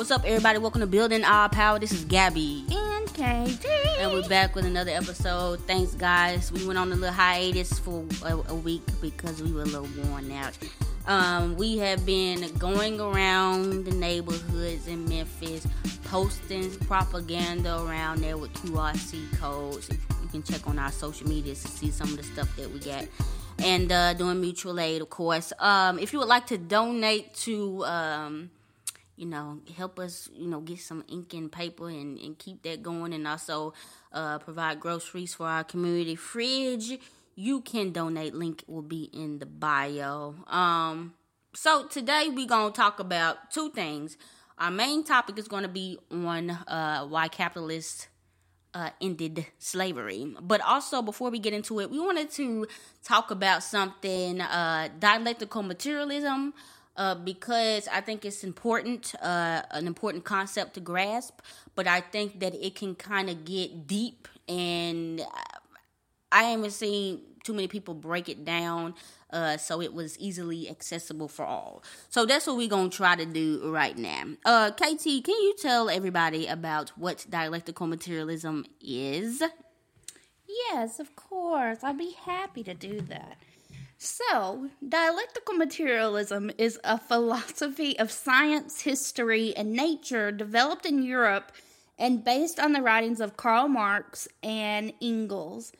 What's up, everybody? Welcome to Building Our Power. This is Gabby. And KT. And we're back with another episode. Thanks, guys. We went on a little hiatus for a, a week because we were a little worn out. Um, we have been going around the neighborhoods in Memphis, posting propaganda around there with QRC codes. You can check on our social medias to see some of the stuff that we got. And uh, doing mutual aid, of course. Um, if you would like to donate to, um, you know, help us, you know, get some ink and paper and, and keep that going, and also uh, provide groceries for our community fridge you can donate. Link will be in the bio. Um, so today we're gonna talk about two things. Our main topic is gonna be on uh, why capitalists uh, ended slavery. But also, before we get into it, we wanted to talk about something uh, dialectical materialism. Uh, because I think it's important, uh, an important concept to grasp, but I think that it can kind of get deep, and I haven't seen too many people break it down uh, so it was easily accessible for all. So that's what we're going to try to do right now. Uh, KT, can you tell everybody about what dialectical materialism is? Yes, of course. I'd be happy to do that. So, dialectical materialism is a philosophy of science, history, and nature developed in Europe and based on the writings of Karl Marx and Engels.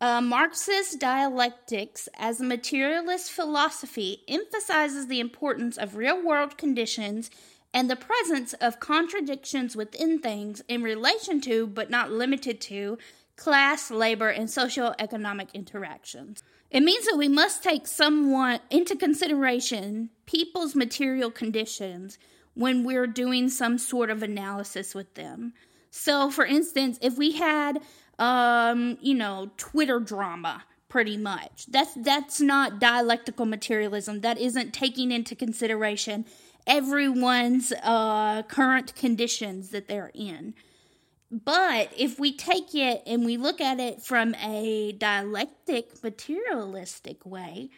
Uh, Marxist dialectics as a materialist philosophy emphasizes the importance of real world conditions and the presence of contradictions within things in relation to, but not limited to, class, labor, and social economic interactions. It means that we must take somewhat into consideration people's material conditions when we're doing some sort of analysis with them. So, for instance, if we had um, you know, Twitter drama pretty much. That's that's not dialectical materialism. That isn't taking into consideration everyone's uh, current conditions that they're in. But if we take it and we look at it from a dialectic materialistic way,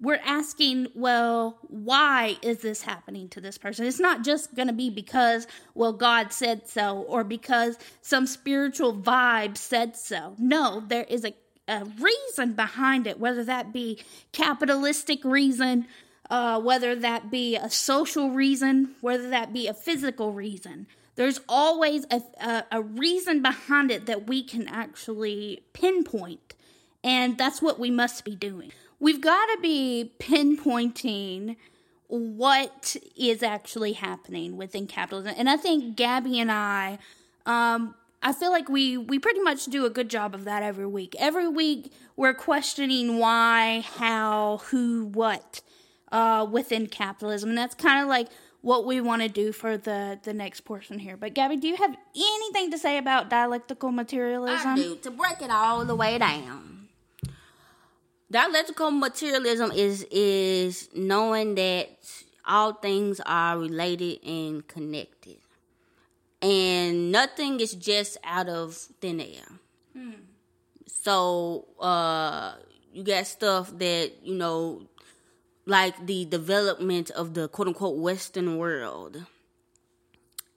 we're asking, well, why is this happening to this person? It's not just going to be because, well, God said so or because some spiritual vibe said so. No, there is a, a reason behind it, whether that be capitalistic reason, uh, whether that be a social reason, whether that be a physical reason. There's always a, a, a reason behind it that we can actually pinpoint. And that's what we must be doing we've got to be pinpointing what is actually happening within capitalism. And I think Gabby and I, um, I feel like we we pretty much do a good job of that every week. Every week we're questioning why, how, who, what uh, within capitalism, and that's kind of like what we want to do for the the next portion here. But Gabby, do you have anything to say about dialectical materialism? I do. To break it all the way down dialectical materialism is is knowing that all things are related and connected and nothing is just out of thin air hmm. so uh you got stuff that you know like the development of the quote unquote western world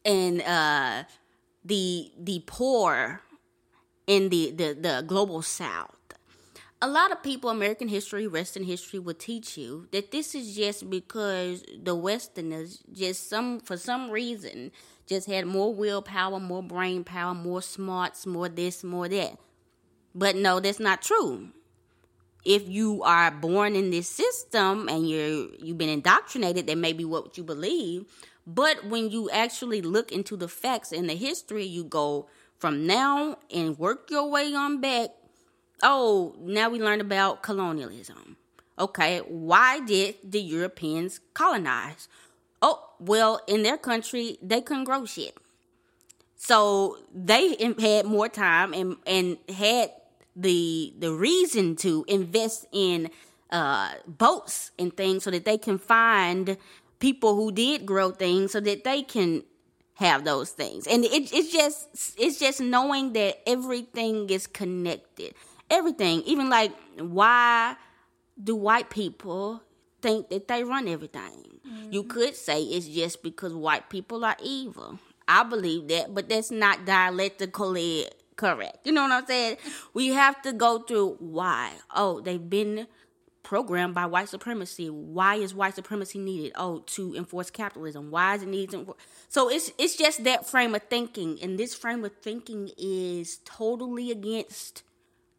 and uh the the poor in the the, the global south a lot of people, American history, Western history, will teach you that this is just because the Westerners just some for some reason just had more willpower, more brain power, more smarts, more this, more that. But no, that's not true. If you are born in this system and you're you've been indoctrinated, that may be what you believe. But when you actually look into the facts and the history, you go from now and work your way on back oh, now we learn about colonialism. Okay, why did the Europeans colonize? Oh, well, in their country, they couldn't grow shit. So they had more time and, and had the the reason to invest in uh, boats and things so that they can find people who did grow things so that they can have those things. And it, it's just it's just knowing that everything is connected everything. Even like why do white people think that they run everything. Mm-hmm. You could say it's just because white people are evil. I believe that, but that's not dialectically correct. You know what I'm saying? We have to go through why. Oh, they've been programmed by white supremacy. Why is white supremacy needed? Oh, to enforce capitalism. Why is it needed to? So it's it's just that frame of thinking, and this frame of thinking is totally against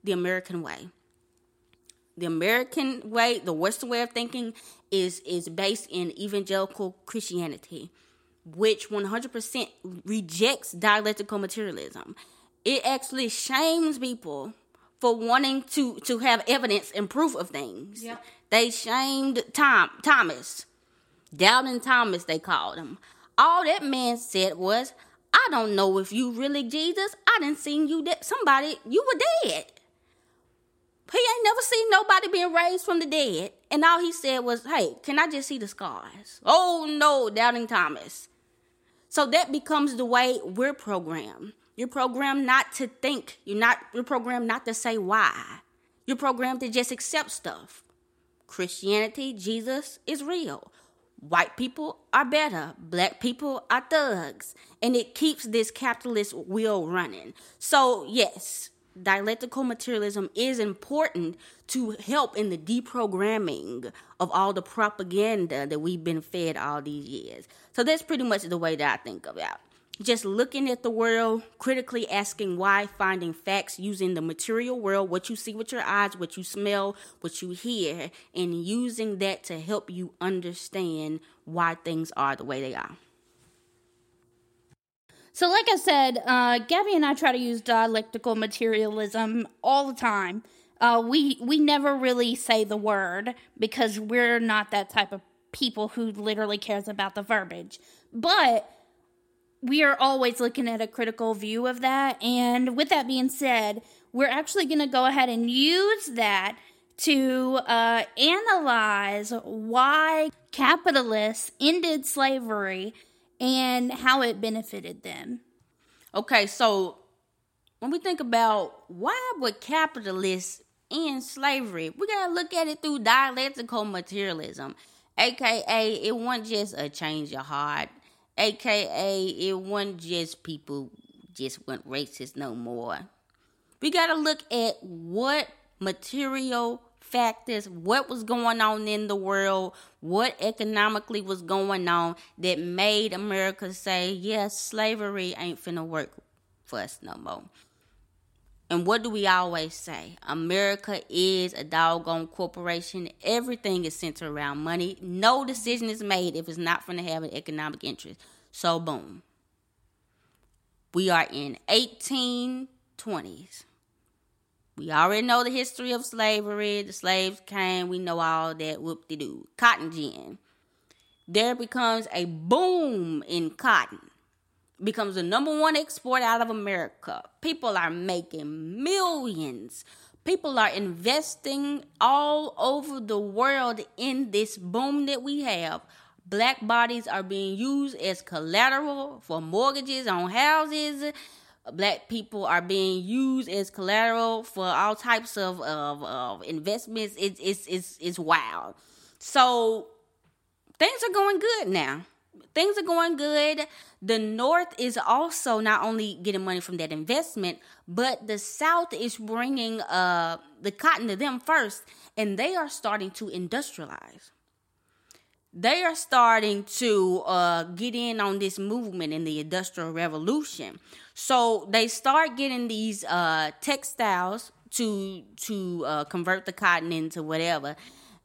the American way. The American way, the Western way of thinking, is is based in evangelical Christianity, which 100% rejects dialectical materialism. It actually shames people for wanting to to have evidence and proof of things. Yep. They shamed Tom Thomas. Doubting Thomas they called him. All that man said was, I don't know if you really Jesus. I didn't see you that somebody you were dead. He ain't never seen nobody being raised from the dead. And all he said was, Hey, can I just see the scars? Oh no, doubting Thomas. So that becomes the way we're programmed. You're programmed not to think. You're not you're programmed not to say why. You're programmed to just accept stuff. Christianity, Jesus is real. White people are better. Black people are thugs. And it keeps this capitalist wheel running. So, yes, dialectical materialism is important to help in the deprogramming of all the propaganda that we've been fed all these years. So that's pretty much the way that I think about just looking at the world, critically asking why, finding facts using the material world, what you see with your eyes, what you smell, what you hear, and using that to help you understand why things are the way they are. So, like I said, uh, Gabby and I try to use dialectical materialism all the time. Uh, we we never really say the word because we're not that type of people who literally cares about the verbiage. But we are always looking at a critical view of that. And with that being said, we're actually going to go ahead and use that to uh, analyze why capitalists ended slavery and how it benefited them. Okay, so when we think about why would capitalists end slavery, we gotta look at it through dialectical materialism, aka it wasn't just a change of heart aka it wasn't just people just went racist no more. We got to look at what material factors, what was going on in the world, what economically was going on that made America say, yes, slavery ain't finna work for us no more. And what do we always say? America is a doggone corporation. Everything is centered around money. No decision is made if it's not going to have an economic interest. So, boom. We are in 1820s. We already know the history of slavery. The slaves came. We know all that. Whoop de doo. Cotton gin. There becomes a boom in cotton becomes the number one export out of America. People are making millions. People are investing all over the world in this boom that we have. Black bodies are being used as collateral for mortgages on houses. Black people are being used as collateral for all types of, of, of investments. It's, it's, it's, it's wild. So things are going good now things are going good. The North is also not only getting money from that investment, but the South is bringing uh, the cotton to them first, and they are starting to industrialize. They are starting to uh, get in on this movement in the Industrial Revolution. So they start getting these uh, textiles to to uh, convert the cotton into whatever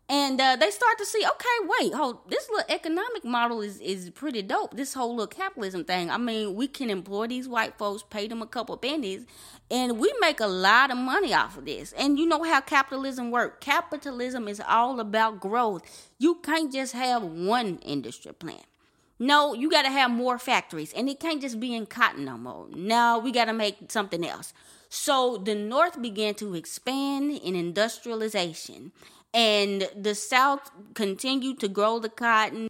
and uh, they start to see, okay, wait, hold, this little economic model is is pretty dope. This whole little capitalism thing. I mean, we can employ these white folks, pay them a couple pennies, and we make a lot of money off of this. And you know how capitalism works. Capitalism is all about growth. You can't just have one industry plan No, you got to have more factories, and it can't just be in cotton no more. No, we got to make something else. So the North began to expand in industrialization and the South continued to grow the cotton.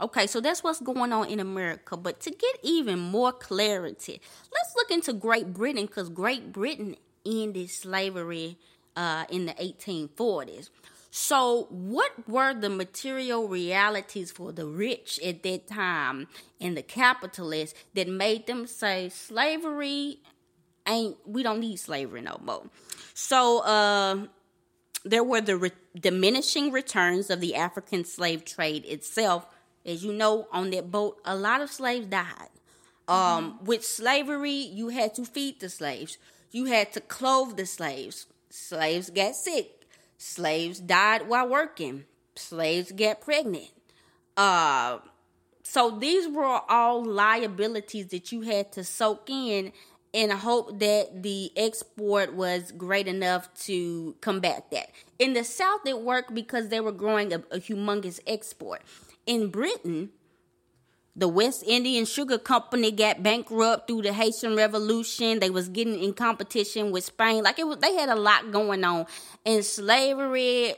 Okay, so that's what's going on in America. But to get even more clarity, let's look into Great Britain because Great Britain ended slavery uh, in the 1840s. So, what were the material realities for the rich at that time and the capitalists that made them say slavery ain't, we don't need slavery no more? So, uh, there were the re- diminishing returns of the African slave trade itself. As you know, on that boat, a lot of slaves died. Um, mm-hmm. With slavery, you had to feed the slaves, you had to clothe the slaves. Slaves got sick Slaves died while working. Slaves get pregnant. Uh, so these were all liabilities that you had to soak in in hope that the export was great enough to combat that. In the South, it worked because they were growing a, a humongous export. In Britain, the West Indian Sugar Company got bankrupt through the Haitian Revolution. They was getting in competition with Spain. Like it was, they had a lot going on, and slavery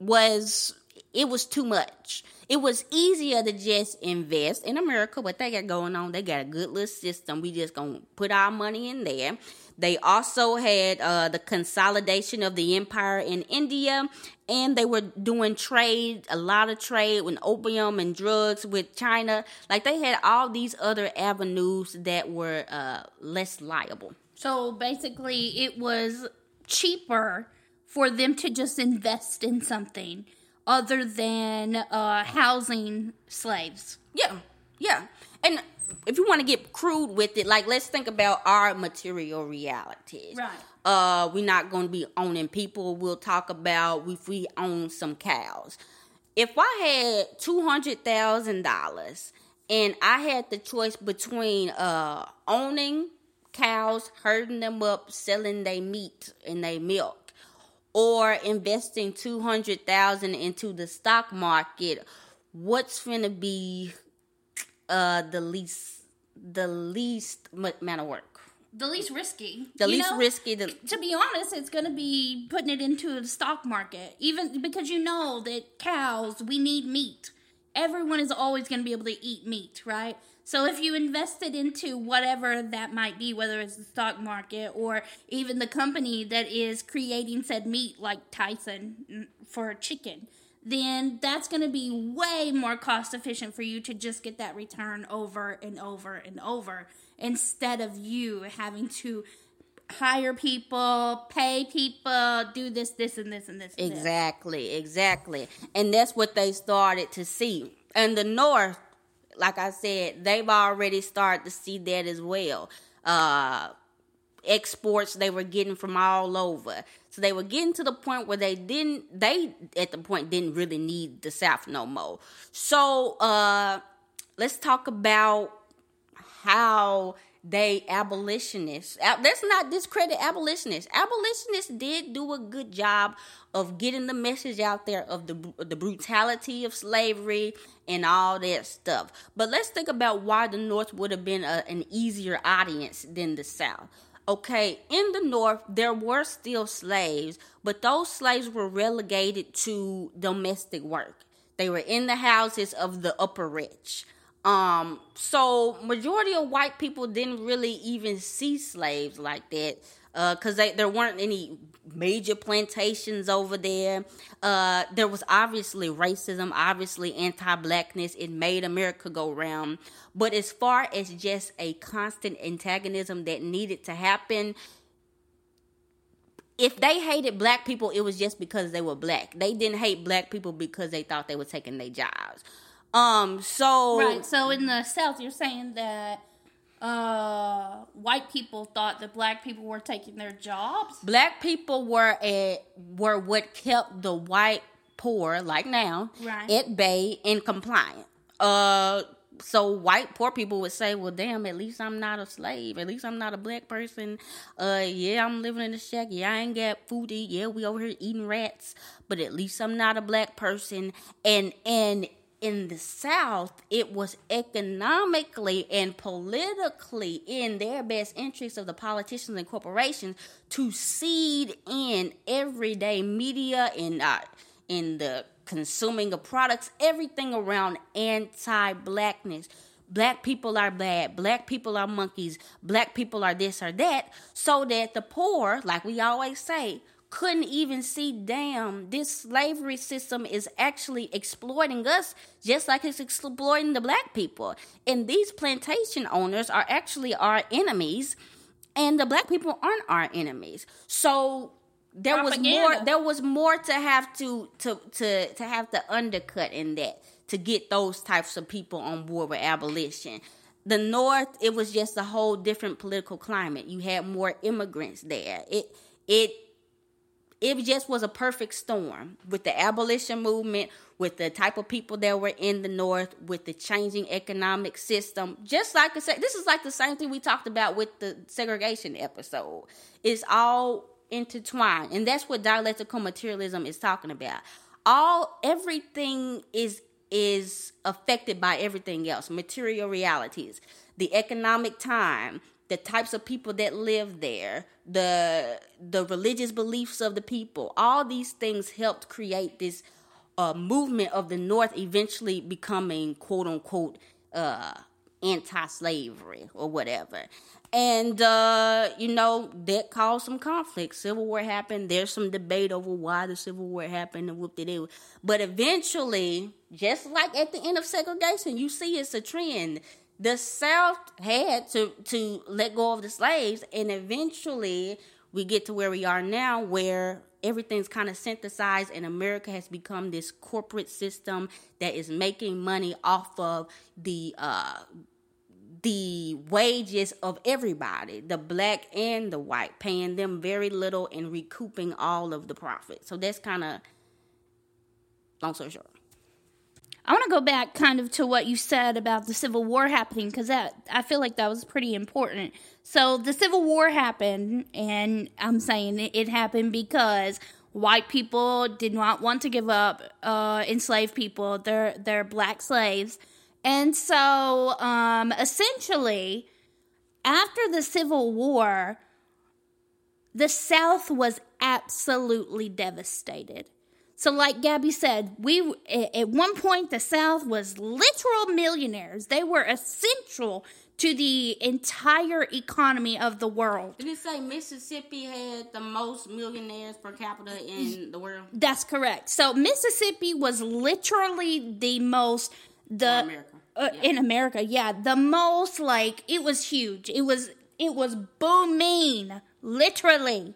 was it was too much. It was easier to just invest in America. What they got going on, they got a good little system. We just gonna put our money in there. They also had uh, the consolidation of the empire in India, and they were doing trade, a lot of trade with opium and drugs with China. Like they had all these other avenues that were uh, less liable. So basically, it was cheaper for them to just invest in something other than uh, housing slaves. Yeah, yeah. And if you want to get crude with it, like let's think about our material realities. Right. Uh, we're not going to be owning people. We'll talk about if we own some cows. If I had two hundred thousand dollars and I had the choice between uh, owning cows, herding them up, selling their meat and their milk, or investing two hundred thousand into the stock market, what's gonna be uh, the least the least amount of work. The least risky. The least know? risky. The, to be honest, it's going to be putting it into the stock market, even because you know that cows, we need meat. Everyone is always going to be able to eat meat, right? So if you invested into whatever that might be, whether it's the stock market or even the company that is creating said meat, like Tyson mm, for chicken, then that's going to be way more cost efficient for you to just get that return over and over and over instead of you having to hire people, pay people, do this, this, and this, and this. And exactly, this. exactly. And that's what they started to see. And the North, like I said, they've already started to see that as well. Uh, exports they were getting from all over. So they were getting to the point where they didn't they at the point didn't really need the South no more. So uh let's talk about how they abolitionists. Let's not discredit abolitionists. Abolitionists did do a good job of getting the message out there of the the brutality of slavery and all that stuff. But let's think about why the North would have been a, an easier audience than the South. Okay, in the North, there were still slaves, but those slaves were relegated to domestic work. They were in the houses of the upper rich. Um, so majority of white people didn't really even see slaves like that Uh, because uh, there weren't any major plantations over there. Uh, there was obviously racism, obviously anti-blackness. It made America go round. But as far as just a constant antagonism that needed to happen, if they hated black people, it was just because they were black. They didn't hate black people because they thought they were taking their jobs. Um, so right. So in the South, you're saying that uh, white people thought that black people were taking their jobs. Black people were at were what kept the white poor, like now, right. at bay and compliant. Uh, so white poor people would say, "Well, damn, at least I'm not a slave. At least I'm not a black person. Uh, yeah, I'm living in a shack. Yeah, I ain't got food to eat. Yeah, we over here eating rats, but at least I'm not a black person." And and in the South, it was economically and politically in their best interest of the politicians and corporations to seed in everyday media and uh, in the consuming of products, everything around anti-blackness. Black people are bad. Black people are monkeys. Black people are this or that. So that the poor, like we always say, couldn't even see damn this slavery system is actually exploiting us just like it's exploiting the black people. And these plantation owners are actually our enemies and the black people aren't our enemies. So there Propaganda. was more there was more to have to to to to have to undercut in that to get those types of people on board with abolition. The north it was just a whole different political climate. You had more immigrants there. It it it just was a perfect storm with the abolition movement, with the type of people that were in the North, with the changing economic system. Just like I said, this is like the same thing we talked about with the segregation episode. It's all intertwined, and that's what dialectical materialism is talking about. All everything is is affected by everything else, material realities, the economic time, the types of people that live there, the the religious beliefs of the people. All these things helped create this uh, movement of the North eventually becoming quote unquote uh, anti-slavery or whatever. And uh, you know that caused some conflict. Civil War happened. There's some debate over why the Civil War happened and whoop it. But eventually, just like at the end of segregation, you see it's a trend the South had to to let go of the slaves, and eventually we get to where we are now, where everything's kind of synthesized, and America has become this corporate system that is making money off of the uh, the wages of everybody, the black and the white, paying them very little and recouping all of the profit. So that's kind of long story short. I want to go back kind of to what you said about the Civil War happening because that I feel like that was pretty important. So the Civil War happened, and I'm saying it happened because white people did not want to give up uh, enslaved people, their their black slaves, and so um, essentially, after the Civil War, the South was absolutely devastated so, like Gabby said, we at one point the South was literal millionaires. They were essential to the entire economy of the world. Did it say Mississippi had the most millionaires per capita in the world? That's correct. So Mississippi was literally the most the America. Uh, yeah. in America, yeah, the most like it was huge. It was it was booming, literally.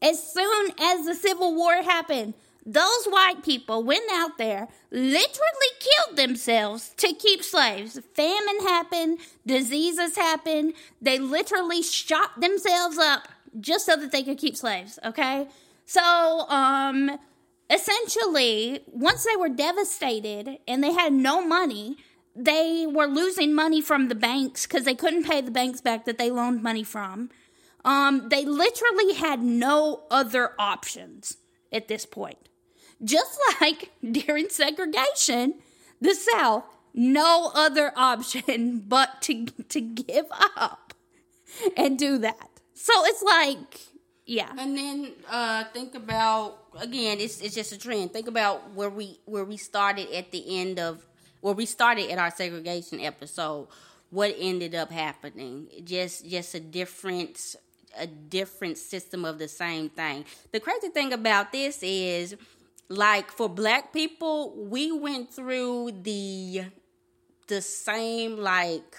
As soon as the Civil War happened, those white people went out there, literally killed themselves to keep slaves. Famine happened, diseases happened. They literally shot themselves up just so that they could keep slaves, okay? So, um, essentially, once they were devastated and they had no money, they were losing money from the banks because they couldn't pay the banks back that they loaned money from. Um, they literally had no other options at this point. Just like during segregation, the South, no other option but to to give up and do that. So it's like, yeah. And then uh, think about again, it's it's just a trend. Think about where we where we started at the end of where we started at our segregation episode. What ended up happening? Just just a different a different system of the same thing. The crazy thing about this is like for black people we went through the the same like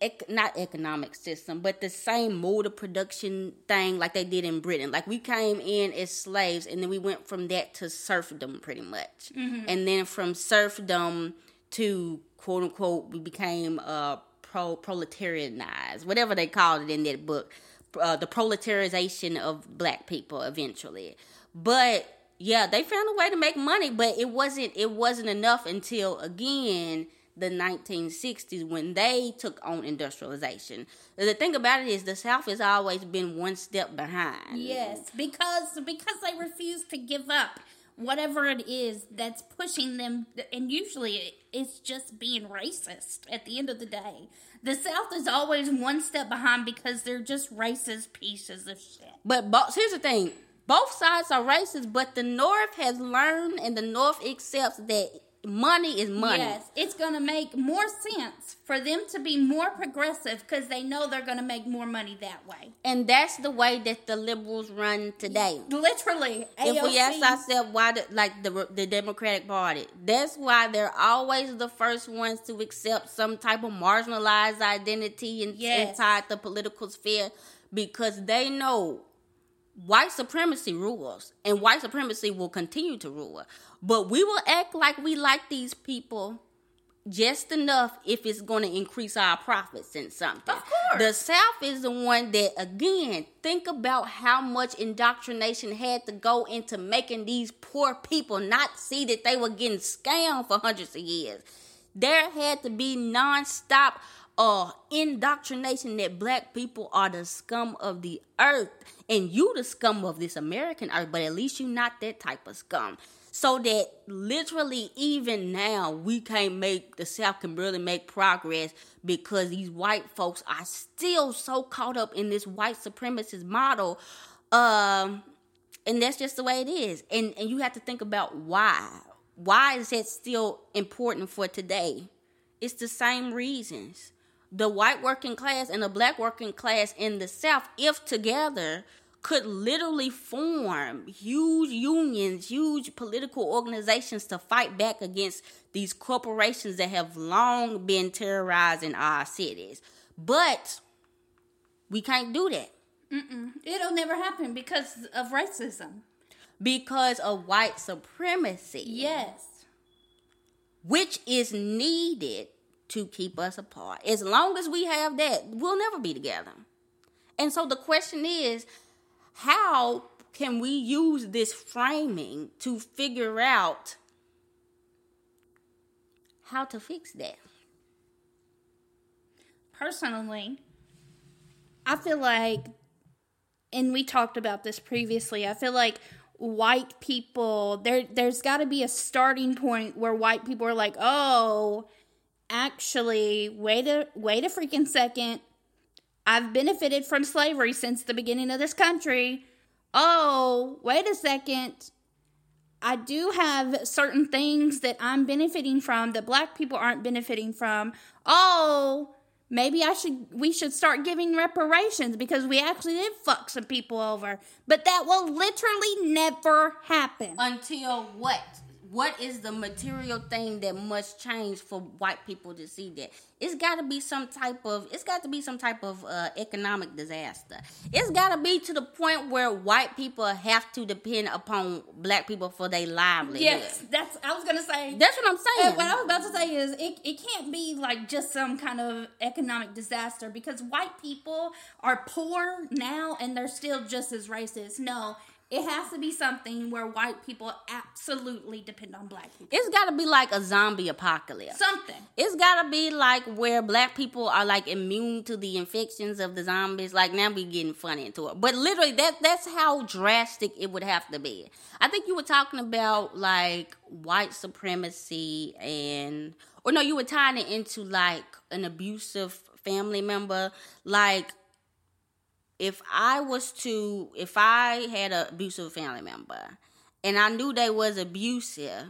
ec- not economic system but the same mode of production thing like they did in britain. Like we came in as slaves and then we went from that to serfdom pretty much. Mm-hmm. and then from serfdom to quote unquote we became uh pro proletarianized whatever they called it in that book uh, the proletarization of black people eventually but yeah, they found a way to make money, but it wasn't it wasn't enough until again the 1960s when they took on industrialization. The thing about it is the South has always been one step behind. Yes, because because they refuse to give up whatever it is that's pushing them and usually it's just being racist at the end of the day. The South is always one step behind because they're just racist pieces of shit. But, here's the thing both sides are racist, but the North has learned and the North accepts that money is money. Yes, it's going to make more sense for them to be more progressive because they know they're going to make more money that way. And that's the way that the liberals run today. Literally, If we ask ourselves why, the, like the the Democratic Party, that's why they're always the first ones to accept some type of marginalized identity and Yes. inside the political sphere because they know white supremacy rules and white supremacy will continue to rule. But we will act like we like these people just enough if it's going to increase our profits in something. Of course. The South is the one that, again, think about how much indoctrination had to go into making these poor people not see that they were getting scammed for hundreds of years. There had to be nonstop uh, indoctrination that black people are the scum of the earth and you the scum of this American earth, but at least you not that type of scum. So that literally even now we can't make the South can really make progress because these white folks are still so caught up in this white supremacist model. Um and that's just the way it is. And and you have to think about why. Why is that still important for today? It's the same reasons. The white working class and the black working class in the South, if together, could literally form huge unions, huge political organizations to fight back against these corporations that have long been terrorizing our cities. But we can't do that it'll never happen because of racism. because of white supremacy. Yes. which is needed to keep us apart. As long as we have that, we'll never be together. And so the question is, how can we use this framing to figure out how to fix that? personally, I feel like, and we talked about this previously. I feel like white people there. There's got to be a starting point where white people are like, "Oh, actually, wait a wait a freaking second. I've benefited from slavery since the beginning of this country. Oh, wait a second. I do have certain things that I'm benefiting from that black people aren't benefiting from. Oh, maybe I should we should start giving reparations because we actually did fuck some people over. But that will literally never happen. Until what? What is the material thing that must change for white people to see that? It's got to be some type of. It's got to be some type of uh, economic disaster. It's got to be to the point where white people have to depend upon black people for their livelihood. Yes, that's I was gonna say That's what I'm saying. And what I was about to say is it, it can't be like just some kind of economic disaster because white people are poor now and they're still just as racist. No, it has to be something where white people absolutely depend on black people. it's got to be like a zombie apocalypse. Something. It's gotta be like where black people are like immune to the infections of the zombies. Like now we getting funny into it, but literally that that's how drastic it would have to be. I think you were talking about like white supremacy and, or no, you were tying it into like an abusive family member. Like if I was to, if I had an abusive family member and I knew they was abusive,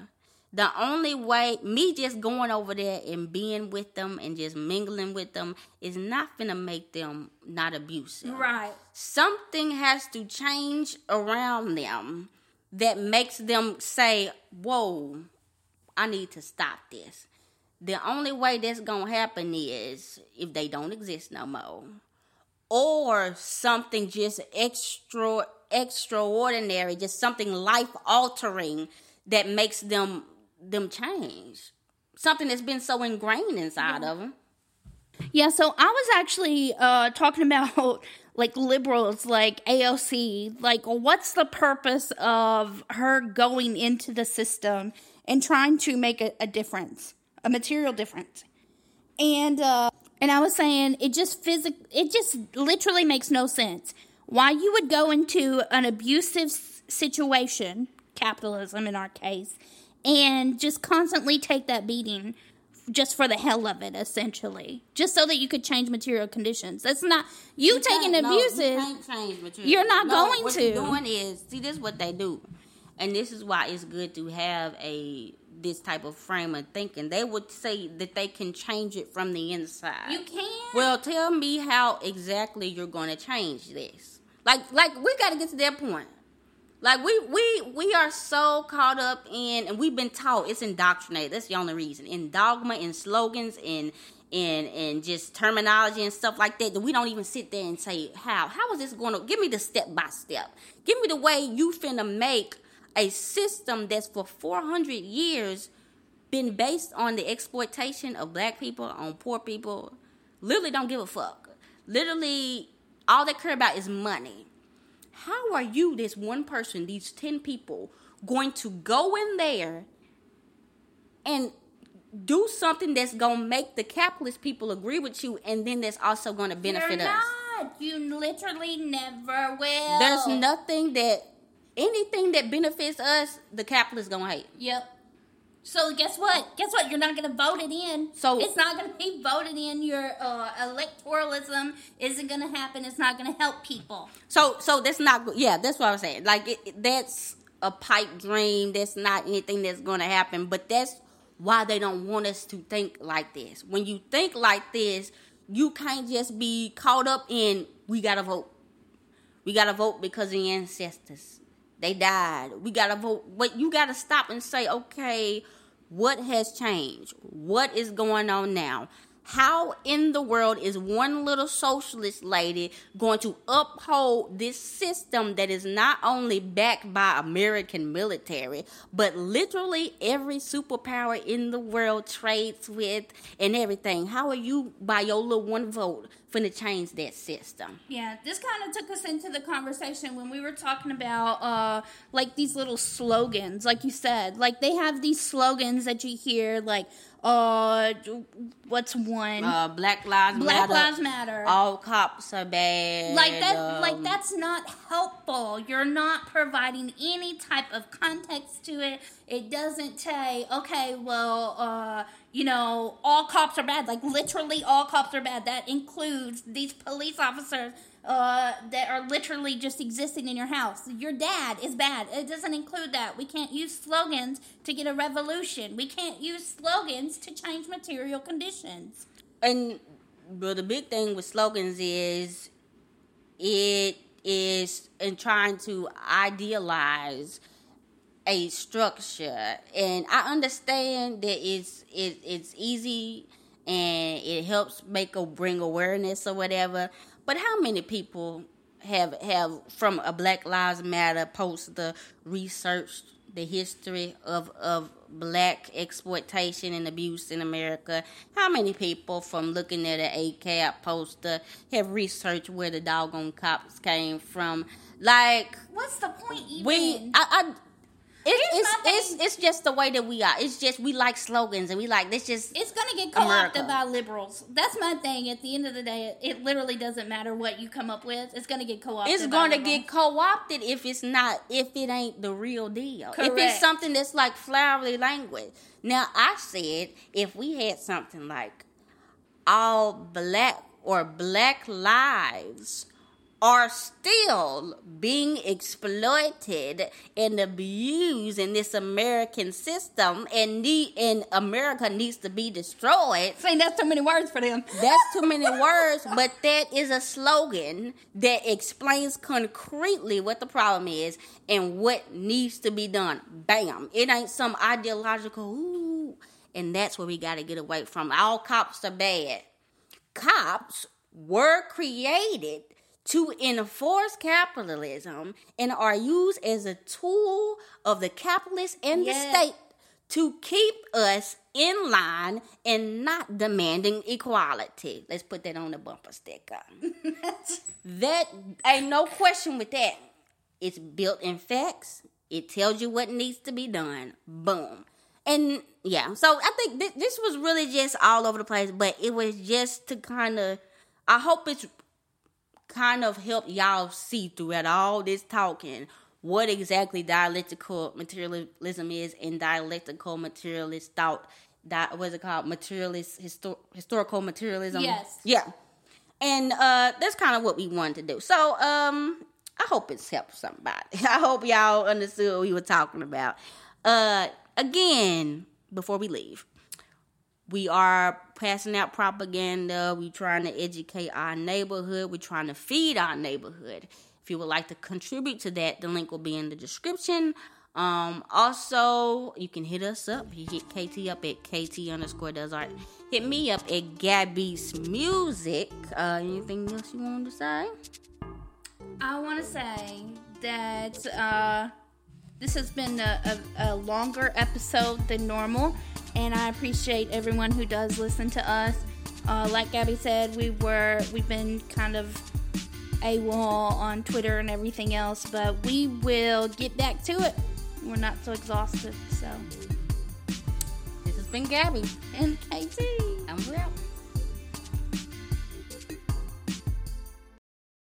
the only way, me just going over there and being with them and just mingling with them is not gonna make them not abusive. Right. Something has to change around them that makes them say, Whoa, I need to stop this. The only way that's gonna happen is if they don't exist no more or something just extra extraordinary, just something life altering that makes them them change. Something that's been so ingrained inside of them. Yeah, so I was actually uh, talking about like liberals, like AOC. Like, what's the purpose of her going into the system and trying to make a, a difference, a material difference? And uh, and I was saying it just physic, it just literally makes no sense. Why you would go into an abusive situation, capitalism in our case, and just constantly take that beating just for the hell of it, essentially, just so that you could change material conditions. That's not you, taking can't- no, you can't change material. You're not No, going what to. What you're doing is see this is what they do, and this is why it's good to have a this type of frame of thinking. They would say that they can change it from the inside. You can. Well, tell me how exactly you're going to change this. Like, like we got to get to that point. Like we we we are so caught up in, and we've been taught it's indoctrinated. That's the only reason in dogma, in slogans, in in in just terminology and stuff like that that we don't even sit there and say how how is this going to give me the step by step. Give me the way you finna make a system that's for 400 years been based on the exploitation of black people on poor people literally don't give a fuck literally all they care about is money how are you, this one person, these 10 people, going to go in there and do something that's going to make the capitalist people agree with you and then that's also going to benefit You're us? Not. You literally never will. There's nothing that, anything that benefits us, the capitalist going to hate. Yep. So guess what? Guess what? You're not going to vote it in. So it's not going to be voted in. Your uh, electoralism isn't going to happen. It's not going to help people. So so that's not yeah. That's what I was saying. Like it, that's a pipe dream. That's not anything that's going to happen. But that's why they don't want us to think like this. When you think like this, you can't just be caught up in we got to vote. We got to vote because of the ancestors they died. We gotta vote. But you gotta stop and say, okay, what has changed? What is going on now? How in the world is one little socialist lady going to uphold this system that is not only backed by American military, but literally every superpower in the world trades with and everything? How are you, by your little one vote, finna change that system? Yeah, this kind of took us into the conversation when we were talking about uh, like these little slogans, like you said, like they have these slogans that you hear, like uh, what's one? Uh, Black Lives Black Matter. Lives Matter. All cops are bad. Like that. um, like that's not helpful. You're not providing any type of context to it. It doesn't say, okay, well, uh, you know, all cops are bad. Like literally, all cops are bad. That includes these police officers uh, that are literally just existing in your house. Your dad is bad. It doesn't include that. We can't use slogans to get a revolution. We can't use slogans to change material conditions. And but the big thing with slogans is it is in trying to idealize a structure and i understand that it's it, it's easy and it helps make or bring awareness or whatever but how many people have have from a Black Lives Matter post the research the history of of black exploitation and abuse in America. How many people from looking at an ACAB poster have researched where the doggone cops came from? Like, what's the point? Even? We, I, I it's it's, it's it's just the way that we are. It's just we like slogans and we like this. Just It's gonna get co-opted America. by liberals. That's my thing. At the end of the day, it literally doesn't matter what you come up with. It's gonna get co-opted. it's going to get co-opted if it's not if it ain't the real deal if it's something that's like flowery language now i said if we had something like all black or black lives are still being exploited and abused in this American system and need and America needs to be destroyed. saying that's too many words for them. That's too many words, but that is a slogan that explains concretely what the problem is and what needs to be done. Bam. It ain't some ideological, ooh. And that's where we got to get away from. All cops are bad. Cops were created to enforce capitalism and are used as a tool of the capitalist and Yes. the state to keep us in line and not demanding equality. Let's put that on the bumper sticker. that ain't no question with that. It's built in facts. It tells you what needs to be done. Boom. And yeah, so I think th- this was really just all over the place, but it was just to kind of, I hope it's kind of help y'all see throughout all this talking what exactly dialectical materialism is and dialectical materialist thought. That was it called? Materialist, histor- historical materialism. Yes. Yeah. And uh, that's kind of what we wanted to do. So um, I hope it's helped somebody. I hope y'all understood what we were talking about. Uh, again, before we leave. We are passing out propaganda. We're trying to educate our neighborhood. We're trying to feed our neighborhood. If you would like to contribute to that, the link will be in the description. Um, also, you can hit us up. You hit KT up at KT underscore does art. Hit me up at Gab Beats Music. Uh, anything else you want to say? I want to say that uh, this has been a, a, a longer episode than normal, and I appreciate everyone who does listen to us. Uh, like Gabby said, we were we've been kind of a AWOL on Twitter and everything else, but we will get back to it we're not so exhausted. So this has been Gabby and KT. We're out.